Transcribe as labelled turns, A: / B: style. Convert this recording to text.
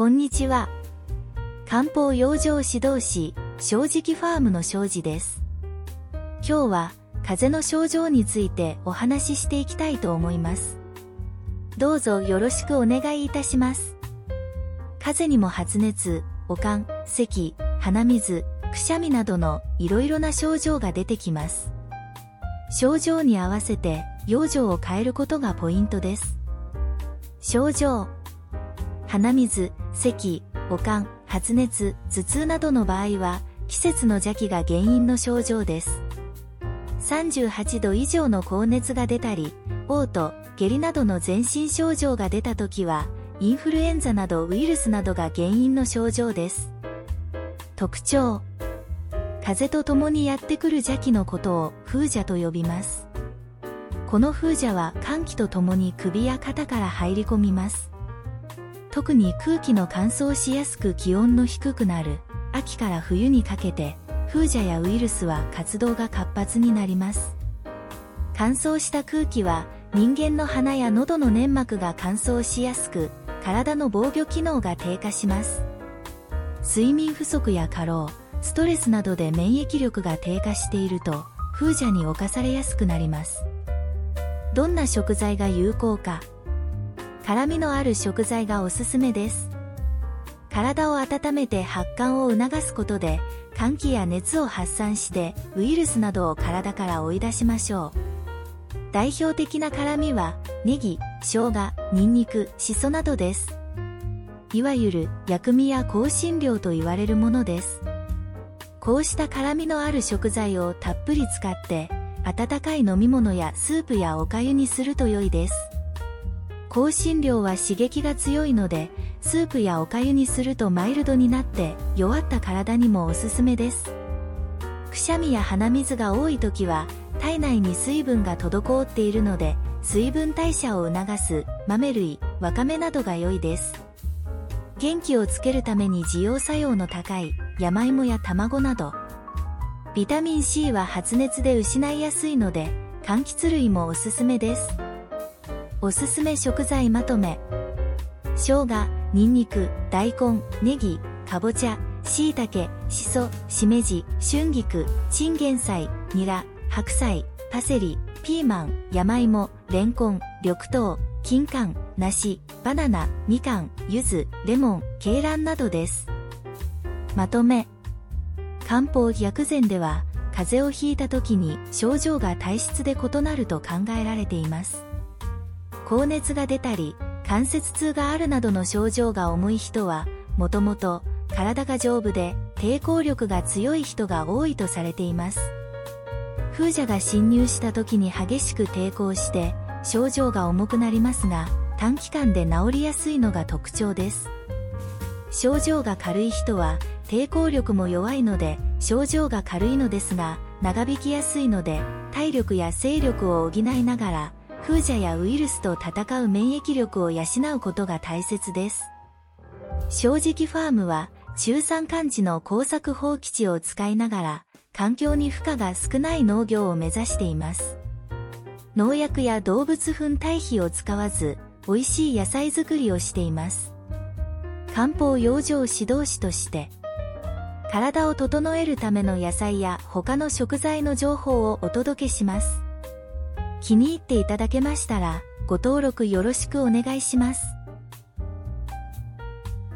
A: こんにちは。漢方養生指導士、正直ファームの正治です。今日は、風邪の症状についてお話ししていきたいと思います。どうぞよろしくお願いいたします。風邪にも発熱、悪寒、咳、鼻水、くしゃみなどのいろいろな症状が出てきます。症状に合わせて養生を変えることがポイントです。症状鼻水、咳、悪寒、発熱、頭痛などの場合は、季節の邪気が原因の症状です。38度以上の高熱が出たり、嘔吐、下痢などの全身症状が出た時は、インフルエンザなどウイルスなどが原因の症状です。特徴風と共にやってくる邪気のことを風邪と呼びます。この風邪は寒気と共に首や肩から入り込みます。特に空気の乾燥しやすく気温の低くなる。秋から冬にかけて風邪やウイルスは活動が活発になります。乾燥した空気は人間の鼻や喉の粘膜が乾燥しやすく体の防御機能が低下します。睡眠不足や過労ストレスなどで免疫力が低下していると風邪に侵されやすくなります。どんな食材が有効か辛みのある食材がおすすめです。体を温めて発汗を促すことで、寒気や熱を発散してウイルスなどを体から追い出しましょう。代表的な辛みは、ネギ、生姜、ニンニク、シソなどです。いわゆる薬味や香辛料と言われるものです。こうした辛みのある食材をたっぷり使って、温かい飲み物やスープやお粥にすると良いです。香辛料は刺激が強いので、スープやお粥にするとマイルドになって弱った体にもおすすめです。くしゃみや鼻水が多い時は、体内に水分が滞っているので、水分代謝を促す豆類、わかめなどが良いです。元気をつけるために需要作用の高い山芋や卵など、ビタミン C は発熱で失いやすいので、柑橘類もおすすめです。おすすめ食材まとめ生姜、ニンニク、大根、ネギ、かぼちゃ、椎茸、しそ、しめじ、春菊、チンゲン菜、ニラ、白菜、パセリ、ピーマン、山芋、レンコン、緑豆、金柑、梨、バナナ、みかん、柚子、レモン、鶏卵などです。まとめ。漢方薬膳では、風邪をひいた時に症状が体質で異なると考えられています。高熱が出たり、関節痛があるなどの症状が重い人は、もともと体が丈夫で抵抗力が強い人が多いとされています。風邪が侵入した時に激しく抵抗して症状が重くなりますが、短期間で治りやすいのが特徴です。症状が軽い人は抵抗力も弱いので症状が軽いのですが長引きやすいので体力や精力を補いながら風邪やウイルスと戦う免疫力を養うことが大切です。正直ファームは中山間地の工作放棄地を使いながら環境に負荷が少ない農業を目指しています。農薬や動物粉堆肥を使わず美味しい野菜作りをしています。漢方養生指導士として体を整えるための野菜や他の食材の情報をお届けします。気に入っていただけましたら、ご登録よろしくお願いします。